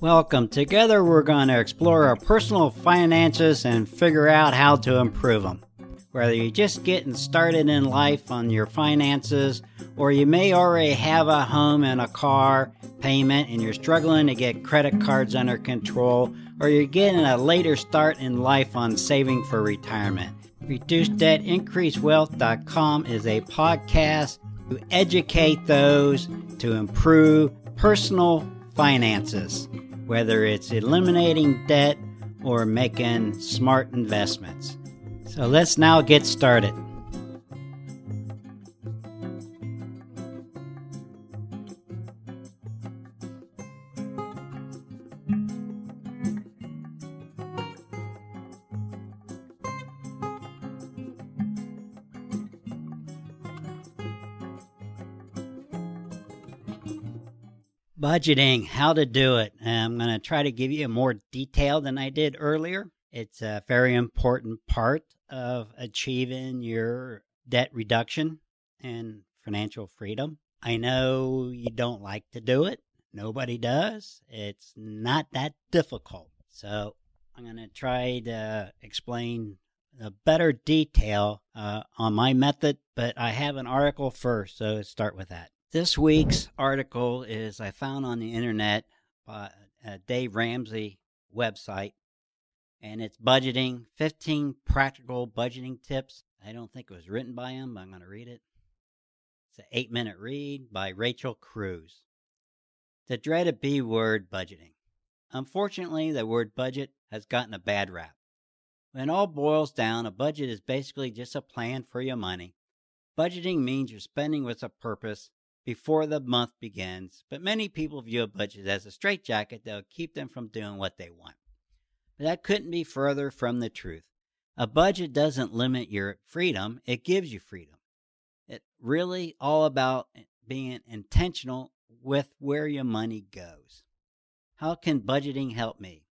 Welcome. Together, we're going to explore our personal finances and figure out how to improve them. Whether you're just getting started in life on your finances, or you may already have a home and a car payment and you're struggling to get credit cards under control, or you're getting a later start in life on saving for retirement. Reduce Debt Increase Wealth.com is a podcast to educate those to improve personal finances, whether it's eliminating debt or making smart investments. So let's now get started. Budgeting, how to do it. I'm going to try to give you more detail than I did earlier. It's a very important part of achieving your debt reduction and financial freedom. I know you don't like to do it. Nobody does. It's not that difficult. So I'm going to try to explain a better detail uh, on my method, but I have an article first, so let's start with that. This week's article is I found on the internet by uh, Dave Ramsey website, and it's budgeting 15 practical budgeting tips. I don't think it was written by him, but I'm going to read it. It's an eight minute read by Rachel Cruz. The dreaded B word budgeting. Unfortunately, the word budget has gotten a bad rap. When all boils down, a budget is basically just a plan for your money. Budgeting means you're spending with a purpose before the month begins, but many people view a budget as a straitjacket that will keep them from doing what they want. But that couldn't be further from the truth. A budget doesn't limit your freedom, it gives you freedom. It's really all about being intentional with where your money goes. How can budgeting help me?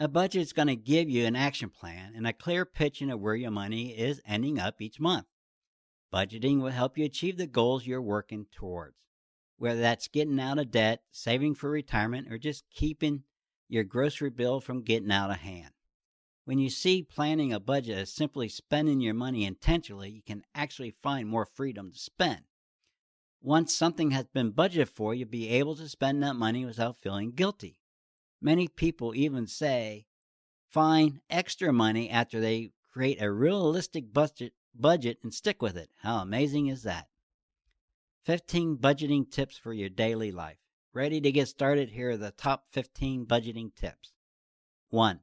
A budget is going to give you an action plan and a clear picture of where your money is ending up each month. Budgeting will help you achieve the goals you're working towards, whether that's getting out of debt, saving for retirement, or just keeping your grocery bill from getting out of hand. When you see planning a budget as simply spending your money intentionally, you can actually find more freedom to spend. Once something has been budgeted for, you'll be able to spend that money without feeling guilty. Many people even say find extra money after they create a realistic budget budget and stick with it. How amazing is that? 15 budgeting tips for your daily life. Ready to get started? Here are the top 15 budgeting tips. 1.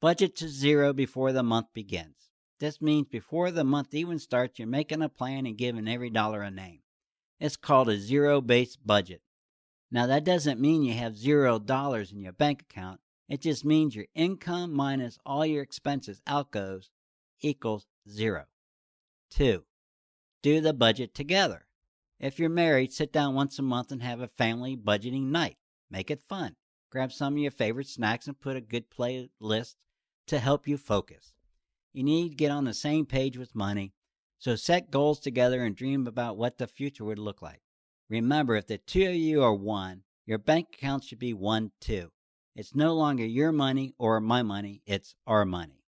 Budget to zero before the month begins. This means before the month even starts, you're making a plan and giving every dollar a name. It's called a zero based budget. Now, that doesn't mean you have zero dollars in your bank account. It just means your income minus all your expenses outgoes equals zero. Two, do the budget together. If you're married, sit down once a month and have a family budgeting night. Make it fun. Grab some of your favorite snacks and put a good playlist to help you focus. You need to get on the same page with money, so set goals together and dream about what the future would look like. Remember, if the two of you are one, your bank account should be one too. It's no longer your money or my money, it's our money.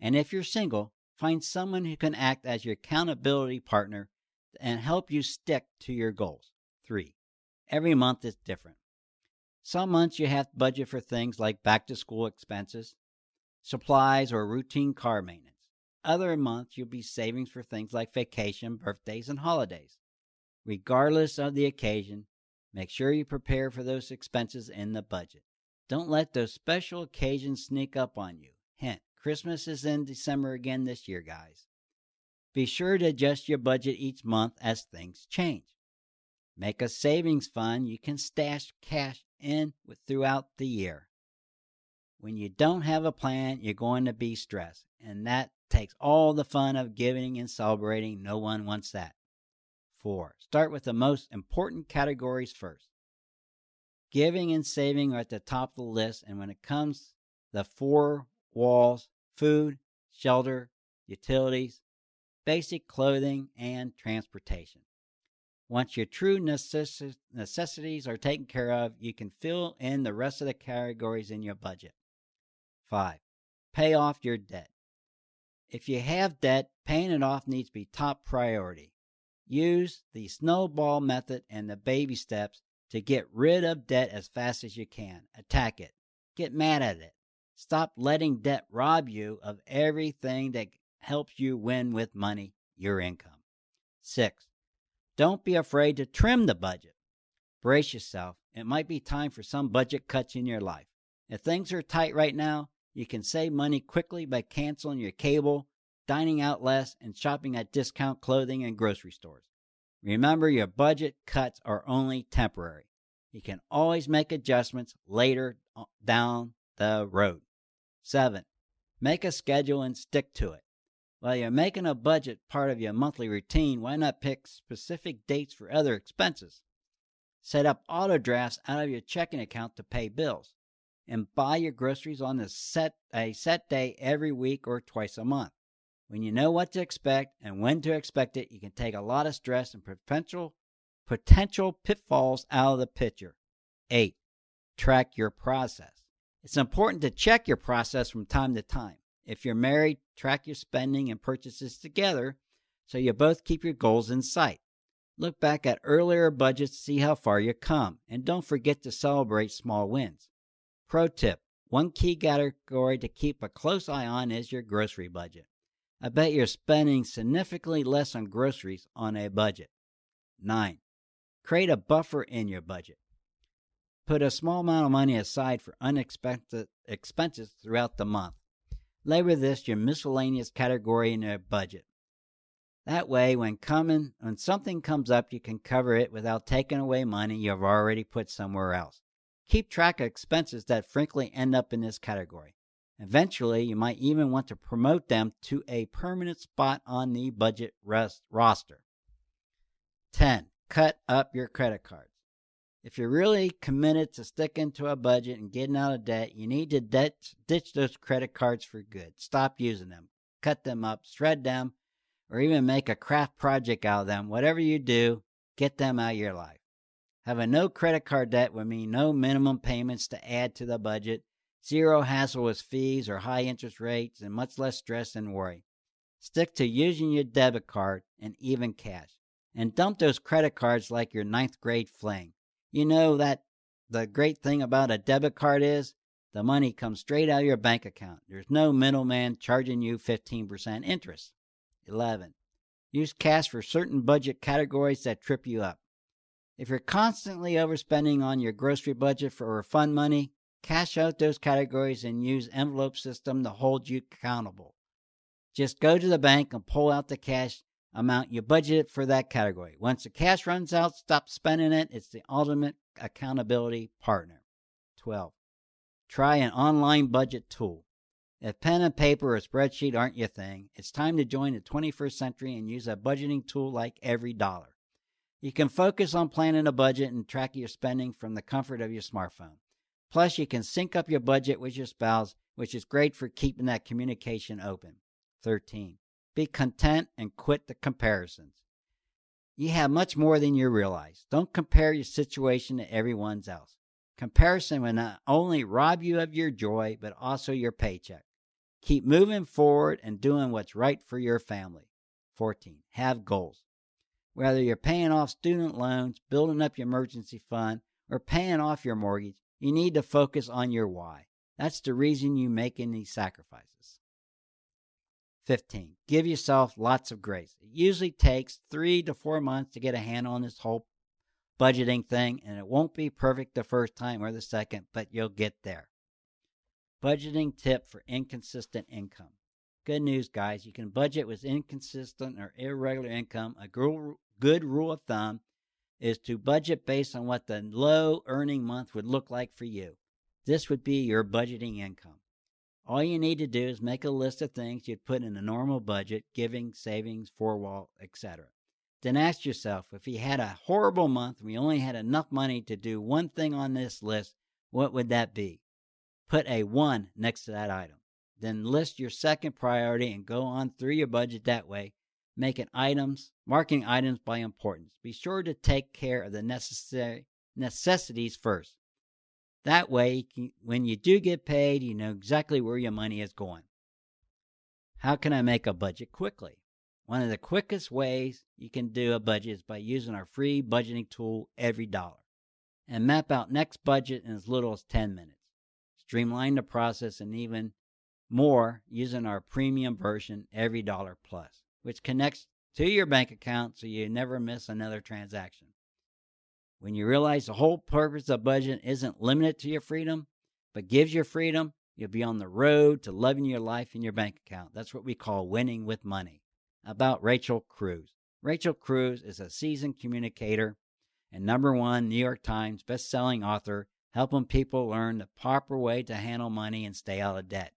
And if you're single, Find someone who can act as your accountability partner and help you stick to your goals. Three, every month is different. Some months you have to budget for things like back to school expenses, supplies, or routine car maintenance. Other months you'll be saving for things like vacation, birthdays, and holidays. Regardless of the occasion, make sure you prepare for those expenses in the budget. Don't let those special occasions sneak up on you. Hint Christmas is in December again this year, guys. Be sure to adjust your budget each month as things change. Make a savings fund you can stash cash in with throughout the year. When you don't have a plan, you're going to be stressed, and that takes all the fun of giving and celebrating. No one wants that. 4. Start with the most important categories first. Giving and saving are at the top of the list, and when it comes the four walls food, shelter, utilities, basic clothing, and transportation. Once your true necess- necessities are taken care of, you can fill in the rest of the categories in your budget. 5. Pay off your debt. If you have debt, paying it off needs to be top priority. Use the snowball method and the baby steps to get rid of debt as fast as you can. Attack it. Get mad at it. Stop letting debt rob you of everything that helps you win with money, your income. 6. Don't be afraid to trim the budget. Brace yourself. It might be time for some budget cuts in your life. If things are tight right now, you can save money quickly by canceling your cable, dining out less, and shopping at discount clothing and grocery stores. Remember, your budget cuts are only temporary. You can always make adjustments later uh, down the road. 7. Make a schedule and stick to it. While you're making a budget part of your monthly routine, why not pick specific dates for other expenses? Set up auto drafts out of your checking account to pay bills and buy your groceries on a set, a set day every week or twice a month. When you know what to expect and when to expect it, you can take a lot of stress and potential potential pitfalls out of the picture. 8. Track your process. It's important to check your process from time to time. If you're married, track your spending and purchases together so you both keep your goals in sight. Look back at earlier budgets to see how far you come, and don't forget to celebrate small wins. Pro tip one key category to keep a close eye on is your grocery budget. I bet you're spending significantly less on groceries on a budget. 9. Create a buffer in your budget. Put a small amount of money aside for unexpected expenses throughout the month. Label this your miscellaneous category in your budget. That way, when coming when something comes up, you can cover it without taking away money you've already put somewhere else. Keep track of expenses that frequently end up in this category. Eventually, you might even want to promote them to a permanent spot on the budget rest roster. 10. Cut up your credit cards. If you're really committed to sticking to a budget and getting out of debt, you need to ditch, ditch those credit cards for good. Stop using them. Cut them up, shred them, or even make a craft project out of them. Whatever you do, get them out of your life. Having no credit card debt would mean no minimum payments to add to the budget, zero hassle with fees or high interest rates, and much less stress and worry. Stick to using your debit card and even cash. And dump those credit cards like your ninth grade fling. You know that the great thing about a debit card is the money comes straight out of your bank account. There's no middleman charging you 15% interest. 11. Use cash for certain budget categories that trip you up. If you're constantly overspending on your grocery budget for fun money, cash out those categories and use envelope system to hold you accountable. Just go to the bank and pull out the cash amount you budget for that category. Once the cash runs out, stop spending it. It's the ultimate accountability partner. 12. Try an online budget tool. If pen and paper or spreadsheet aren't your thing, it's time to join the 21st century and use a budgeting tool like Every Dollar. You can focus on planning a budget and track your spending from the comfort of your smartphone. Plus, you can sync up your budget with your spouse, which is great for keeping that communication open. 13. Be content and quit the comparisons. You have much more than you realize. Don't compare your situation to everyone's else. Comparison will not only rob you of your joy, but also your paycheck. Keep moving forward and doing what's right for your family. 14. Have goals. Whether you're paying off student loans, building up your emergency fund, or paying off your mortgage, you need to focus on your why. That's the reason you're making these sacrifices. 15. Give yourself lots of grace. It usually takes three to four months to get a handle on this whole budgeting thing, and it won't be perfect the first time or the second, but you'll get there. Budgeting tip for inconsistent income. Good news, guys. You can budget with inconsistent or irregular income. A good rule of thumb is to budget based on what the low earning month would look like for you. This would be your budgeting income. All you need to do is make a list of things you'd put in a normal budget, giving, savings, four wall, etc. Then ask yourself if you had a horrible month and we only had enough money to do one thing on this list, what would that be? Put a 1 next to that item. Then list your second priority and go on through your budget that way making items, marking items by importance. Be sure to take care of the necessary necessities first. That way, when you do get paid, you know exactly where your money is going. How can I make a budget quickly? One of the quickest ways you can do a budget is by using our free budgeting tool, Every Dollar, and map out next budget in as little as 10 minutes. Streamline the process and even more using our premium version, Every Dollar Plus, which connects to your bank account so you never miss another transaction. When you realize the whole purpose of budget isn't limited to your freedom, but gives your freedom, you'll be on the road to loving your life and your bank account. That's what we call winning with money. About Rachel Cruz. Rachel Cruz is a seasoned communicator and number one New York Times best-selling author, helping people learn the proper way to handle money and stay out of debt.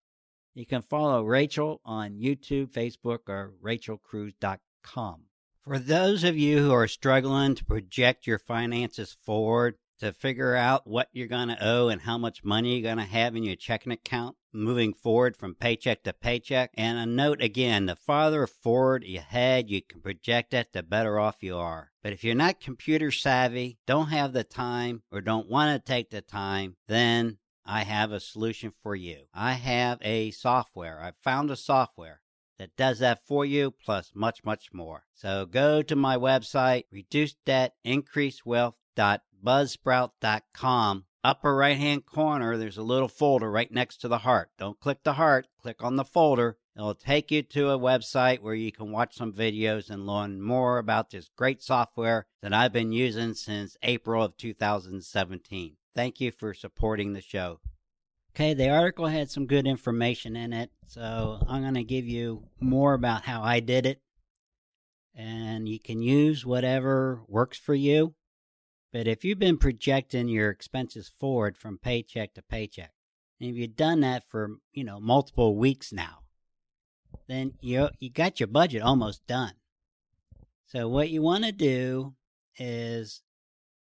You can follow Rachel on YouTube, Facebook, or rachelcruz.com. For those of you who are struggling to project your finances forward, to figure out what you're going to owe and how much money you're going to have in your checking account moving forward from paycheck to paycheck. And a note again, the farther forward ahead you can project it, the better off you are. But if you're not computer savvy, don't have the time, or don't want to take the time, then I have a solution for you. I have a software. I found a software that does that for you, plus much, much more. So go to my website, reduce debt, increase wealth.buzzsprout.com. Upper right hand corner, there's a little folder right next to the heart. Don't click the heart, click on the folder. It'll take you to a website where you can watch some videos and learn more about this great software that I've been using since April of 2017. Thank you for supporting the show. Okay, the article had some good information in it, so I'm going to give you more about how I did it. And you can use whatever works for you. But if you've been projecting your expenses forward from paycheck to paycheck, and if you've done that for, you know, multiple weeks now, then you you got your budget almost done. So what you want to do is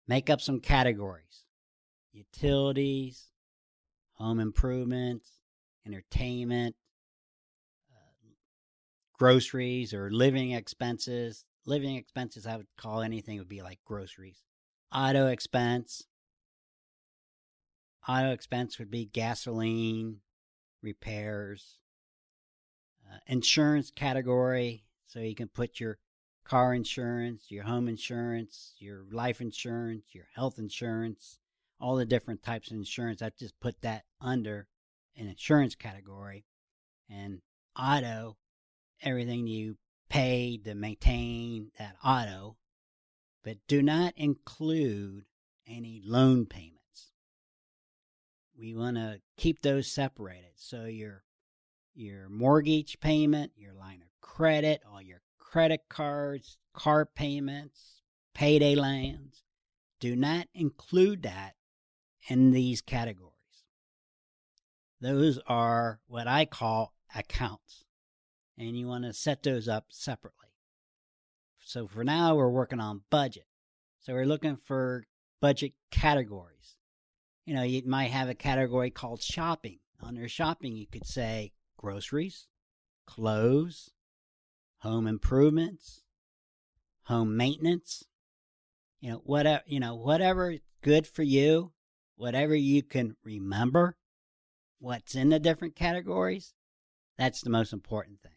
make up some categories. Utilities, home improvements, entertainment, uh, groceries, or living expenses. Living expenses, I would call anything would be like groceries. Auto expense. Auto expense would be gasoline, repairs, uh, insurance category. So you can put your car insurance, your home insurance, your life insurance, your health insurance, all the different types of insurance. I've just put that under an insurance category. And auto, everything you pay to maintain that auto, but do not include any loan payments. We want to keep those separated. So your your mortgage payment, your line of credit, all your credit cards, car payments, payday loans, do not include that in these categories. Those are what I call accounts, and you want to set those up separately. So for now, we're working on budget. So we're looking for budget categories. You know, you might have a category called shopping. Under shopping, you could say groceries, clothes, home improvements, home maintenance. You know, whatever you know, whatever good for you whatever you can remember, what's in the different categories, that's the most important thing.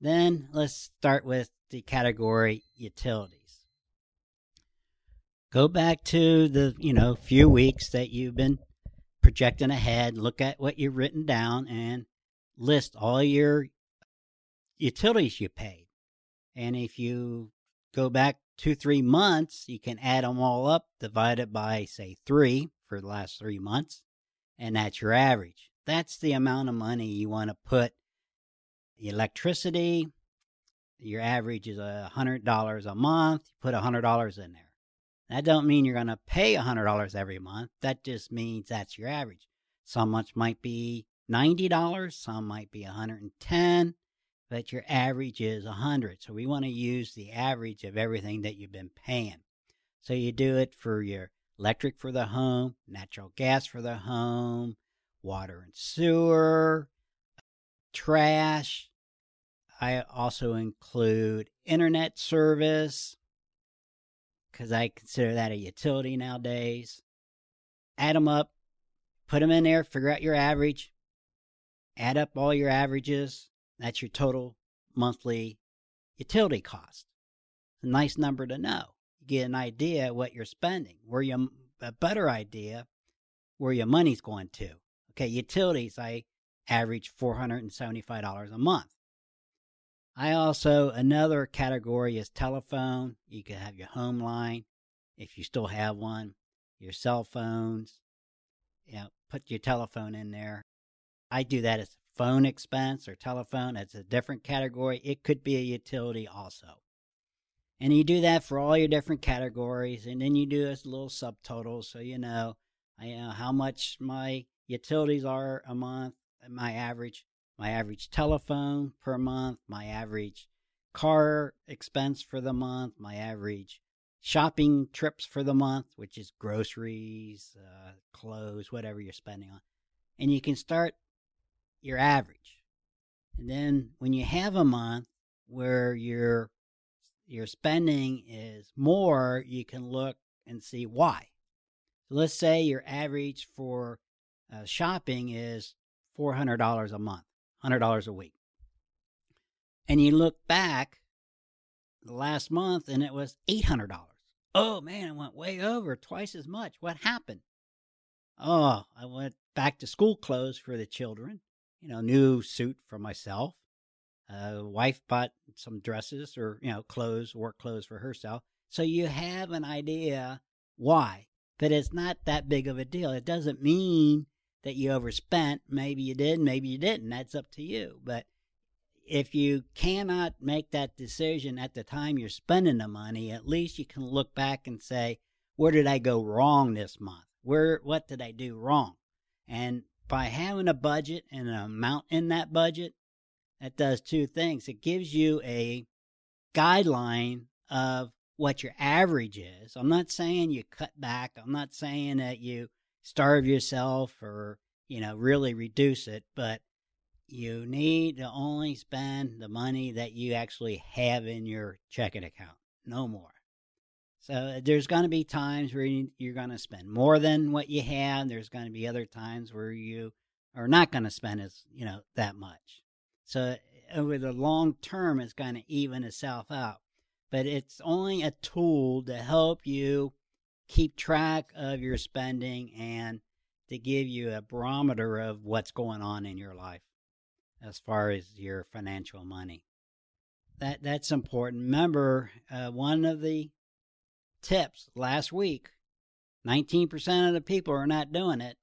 Then let's start with the category utilities. Go back to the, you know, few weeks that you've been projecting ahead, look at what you've written down and list all your utilities you paid. And if you go back two, three months, you can add them all up, divide it by, say, three, for the last three months, and that's your average. That's the amount of money you want to put electricity. Your average is a hundred dollars a month. You put a hundred dollars in there. That don't mean you're going to pay a hundred dollars every month. That just means that's your average. Some months might be ninety dollars. Some might be a hundred and ten. But your average is a hundred. So we want to use the average of everything that you've been paying. So you do it for your electric for the home, natural gas for the home, water and sewer, trash, I also include internet service because I consider that a utility nowadays. Add them up, put them in there, figure out your average, add up all your averages. That's your total monthly utility cost. It's a nice number to know. Get an idea what you're spending, where you a better idea where your money's going to. Okay, utilities I average $475 a month. I also, another category is telephone. You can have your home line if you still have one, your cell phones. You know, put your telephone in there. I do that as phone expense or telephone. It's a different category. It could be a utility also. And you do that for all your different categories, and then you do a little subtotal so you know, I know how much my utilities are a month, my average my average telephone per month, my average car expense for the month, my average shopping trips for the month, which is groceries, uh, clothes, whatever you're spending on. And you can start your average. And then when you have a month where your your spending is more, you can look and see why. Let's say your average for uh, shopping is $400 a month. $100 a week. And you look back last month and it was $800. Oh man, I went way over, twice as much. What happened? Oh, I went back to school clothes for the children, you know, new suit for myself. Uh, wife bought some dresses or, you know, clothes, work clothes for herself. So you have an idea why, but it's not that big of a deal. It doesn't mean that you overspent. Maybe you did, maybe you didn't. That's up to you. But if you cannot make that decision at the time you're spending the money, at least you can look back and say, where did I go wrong this month? Where what did I do wrong? And by having a budget and an amount in that budget, that does two things. It gives you a guideline of what your average is. I'm not saying you cut back. I'm not saying that you starve yourself or, you know, really reduce it, but you need to only spend the money that you actually have in your checking account, no more. So uh, there's going to be times where you're going to spend more than what you have. There's going to be other times where you are not going to spend as, you know, that much. So over the long term, it's going to even itself out. But it's only a tool to help you keep track of your spending and to give you a barometer of what's going on in your life as far as your financial money. That that's important. Remember, uh, one of the tips last week, 19% of the people are not doing it.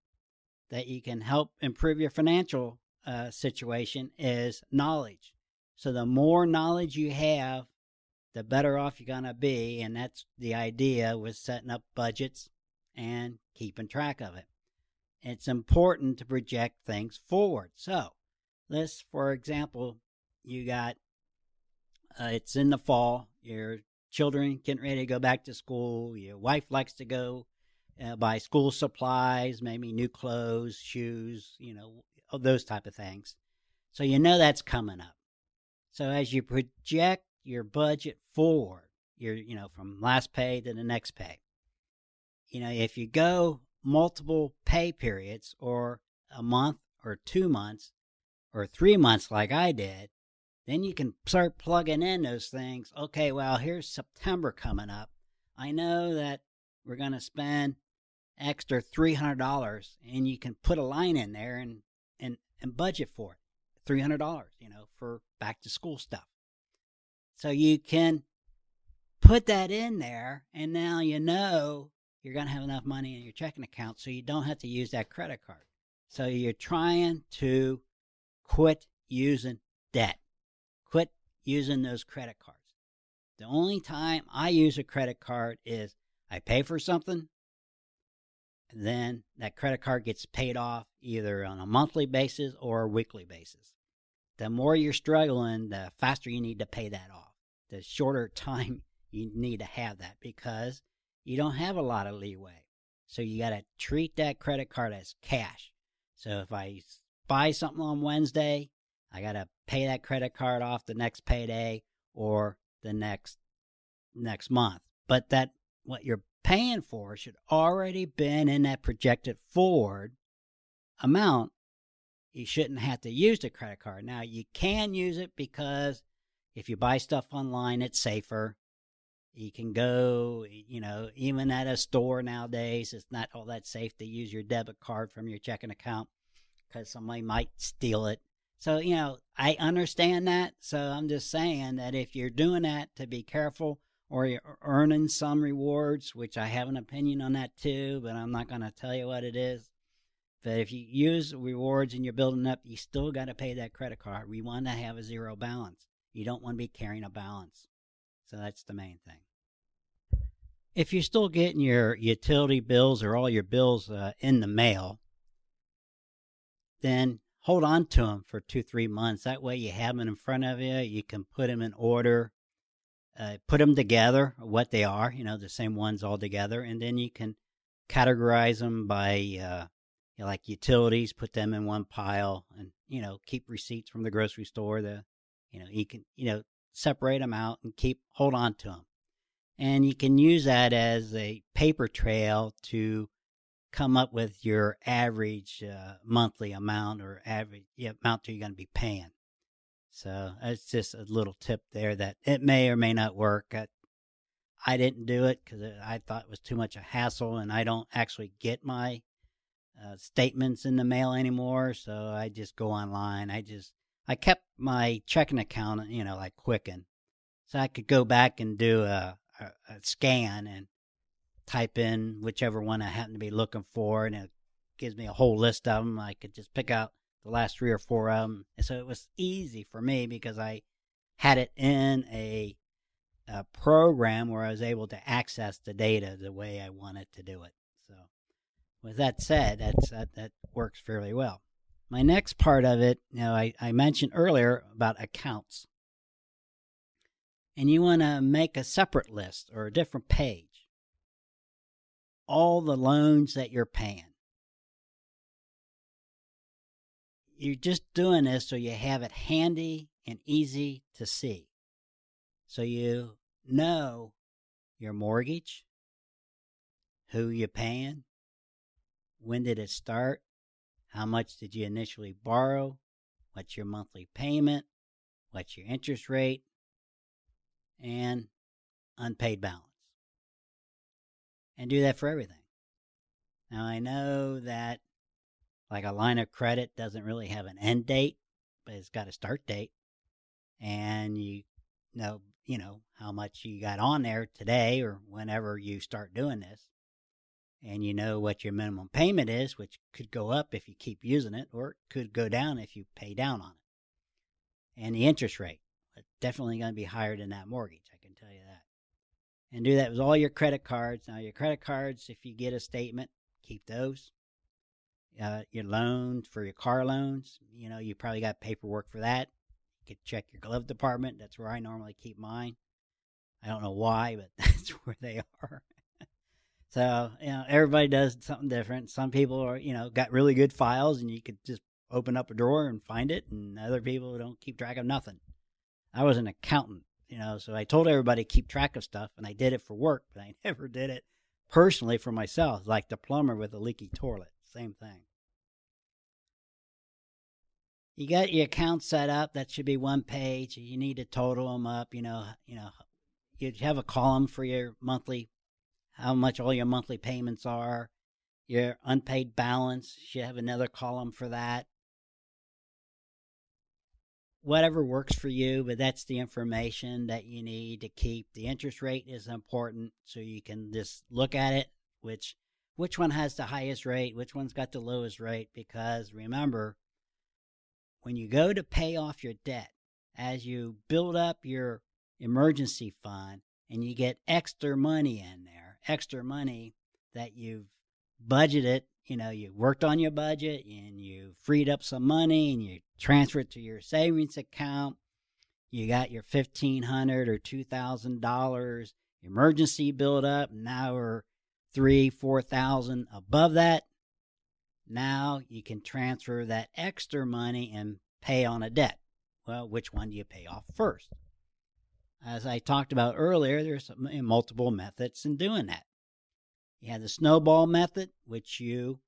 That you can help improve your financial uh, situation is knowledge. So the more knowledge you have, the better off you're going to be. And that's the idea with setting up budgets and keeping track of it. It's important to project things forward. So, let's, for example, you got uh, it's in the fall, your children getting ready to go back to school, your wife likes to go uh, buy school supplies, maybe new clothes, shoes, you know, those type of things. So you know that's coming up. So as you project your budget forward, your you know from last pay to the next pay. You know, if you go multiple pay periods or a month or 2 months or 3 months like I did, then you can start plugging in those things. Okay, well, here's September coming up. I know that we're going to spend extra $300 and you can put a line in there and and and budget for it. $300, you know, for back to school stuff. So you can put that in there, and now you know you're going to have enough money in your checking account so you don't have to use that credit card. So you're trying to quit using debt, quit using those credit cards. The only time I use a credit card is I pay for something, then that credit card gets paid off either on a monthly basis or a weekly basis. The more you're struggling, the faster you need to pay that off the shorter time you need to have that because you don't have a lot of leeway. So you got to treat that credit card as cash. So if I buy something on Wednesday, I got to pay that credit card off the next payday or the next next month. But that what you're paying for should already been in that projected forward amount. You shouldn't have to use the credit card. Now you can use it because if you buy stuff online, it's safer. You can go, you know, even at a store nowadays, it's not all that safe to use your debit card from your checking account because somebody might steal it. So, you know, I understand that. So I'm just saying that if you're doing that, to be careful or you're earning some rewards, which I have an opinion on that too, but I'm not going to tell you what it is. But if you use rewards and you're building up, you still got to pay that credit card. We want to have a zero balance. You don't want to be carrying a balance. So that's the main thing. If you're still getting your utility bills or all your bills uh, in the mail, then hold on to them for two, three months. That way you have them in front of you. You can put them in order, uh, put them together, what they are, you know, the same ones all together. And then you can categorize them by, uh, you know, like utilities, put them in one pile and, you know, keep receipts from the grocery store, the you know, you can, you know, separate them out and keep, hold on to them. And you can use that as a paper trail to come up with your average uh, monthly amount or average amount that you're going to be paying. So it's just a little tip there that it may or may not work. I, I didn't do it because I thought it was too much a hassle, and I don't actually get my uh, statements in the mail anymore. So I just go online. I just I kept my checking account, you know, like Quicken, so I could go back and do a, a, a scan and type in whichever one I happen to be looking for, and it gives me a whole list of them. I could just pick out the last three or four of them, and so it was easy for me because I had it in a, a program where I was able to access the data the way I wanted to do it. So, with that said, that's that, that works fairly well. My next part of it, you know, I, I mentioned earlier about accounts. And you want to make a separate list or a different page. All the loans that you're paying. You're just doing this so you have it handy and easy to see. So you know your mortgage, who you're paying, when did it start, how much did you initially borrow? What's your monthly payment? What's your interest rate? And unpaid balance. And do that for everything. Now, I know that like a line of credit doesn't really have an end date, but it's got a start date. And you know, you know, how much you got on there today or whenever you start doing this and you know what your minimum payment is, which could go up if you keep using it, or it could go down if you pay down on it. And the interest rate, It's definitely going to be higher than that mortgage, I can tell you that. And do that with all your credit cards. Now, your credit cards, if you get a statement, keep those. Uh, your loans for your car loans, you know, you probably got paperwork for that. You could check your glove department. That's where I normally keep mine. I don't know why, but that's where they are. So, you know, everybody does something different. Some people are, you know, got really good files and you could just open up a drawer and find it, and other people don't keep track of nothing. I was an accountant, you know, so I told everybody to keep track of stuff, and I did it for work, but I never did it personally for myself, like the plumber with a leaky toilet. Same thing. You got your account set up. That should be one page. You need to total them up. You know, you know, you have a column for your monthly how much all your monthly payments are, your unpaid balance. You have another column for that. Whatever works for you, but that's the information that you need to keep. The interest rate is important, so you can just look at it, which which one has the highest rate, which one's got the lowest rate, because remember, when you go to pay off your debt, as you build up your emergency fund and you get extra money in there, extra money that you've budgeted, you know, you worked on your budget and you freed up some money and you transfer it to your savings account. You got your fifteen hundred or two thousand dollars emergency build up. Now we're three, four thousand above that. Now you can transfer that extra money and pay on a debt. Well, which one do you pay off first? As I talked about earlier, there's eh, multiple methods in doing that. You have the snowball method, which you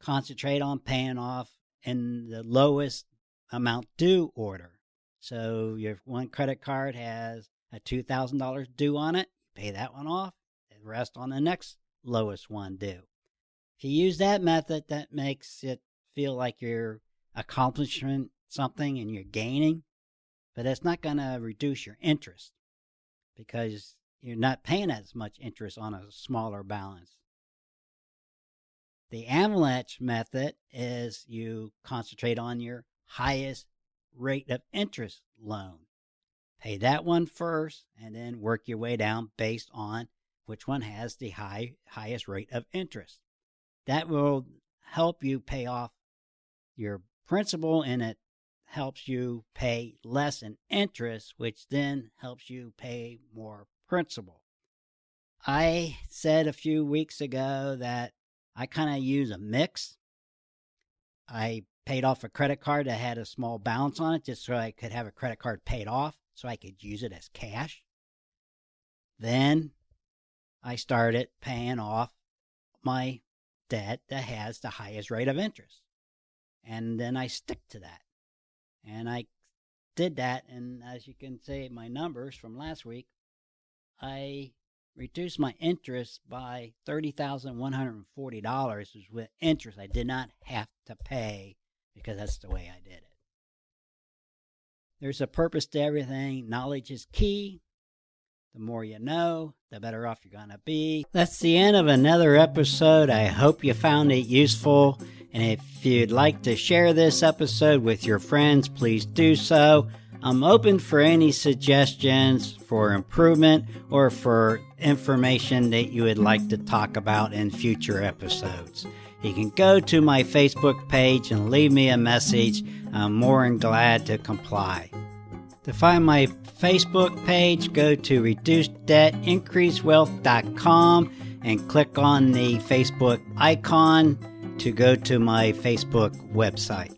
concentrate on paying off in the lowest amount due order. So your one credit card has a $2,000 due on it, pay that one off, the rest on the next lowest one do. If you use that method, that makes it feel like you're accomplishing something and you're gaining, but that's not going to reduce your interest because you're not paying as much interest on a smaller balance. The avalanche method is you concentrate on your highest rate of interest loan. Pay that one first and then work your way down based on which one has the high highest rate of interest. That will help you pay off your principal and it helps you pay less in interest, which then helps you pay more principal. I said a few weeks ago that I kind of use a mix. I paid off a credit card that had a small balance on it just so I could have a credit card paid off so I could use it as cash. Then I started paying off my debt that has the highest rate of interest. And then I stick to that. And I did that. And as you can see, my numbers from last week, I reduced my interest by $30,140 with interest I did not have to pay because that's the way I did it. There's a purpose to everything. Knowledge is key. The more you know, the better off you're going to be. That's the end of another episode. I hope you found it useful. And if you'd like to share this episode with your friends, please do so. I'm open for any suggestions for improvement or for information that you would like to talk about in future episodes. You can go to my Facebook page and leave me a message. I'm more than glad to comply. To find my Facebook page, go to reducedebtincreasewealth.com and click on the Facebook icon to go to my Facebook website.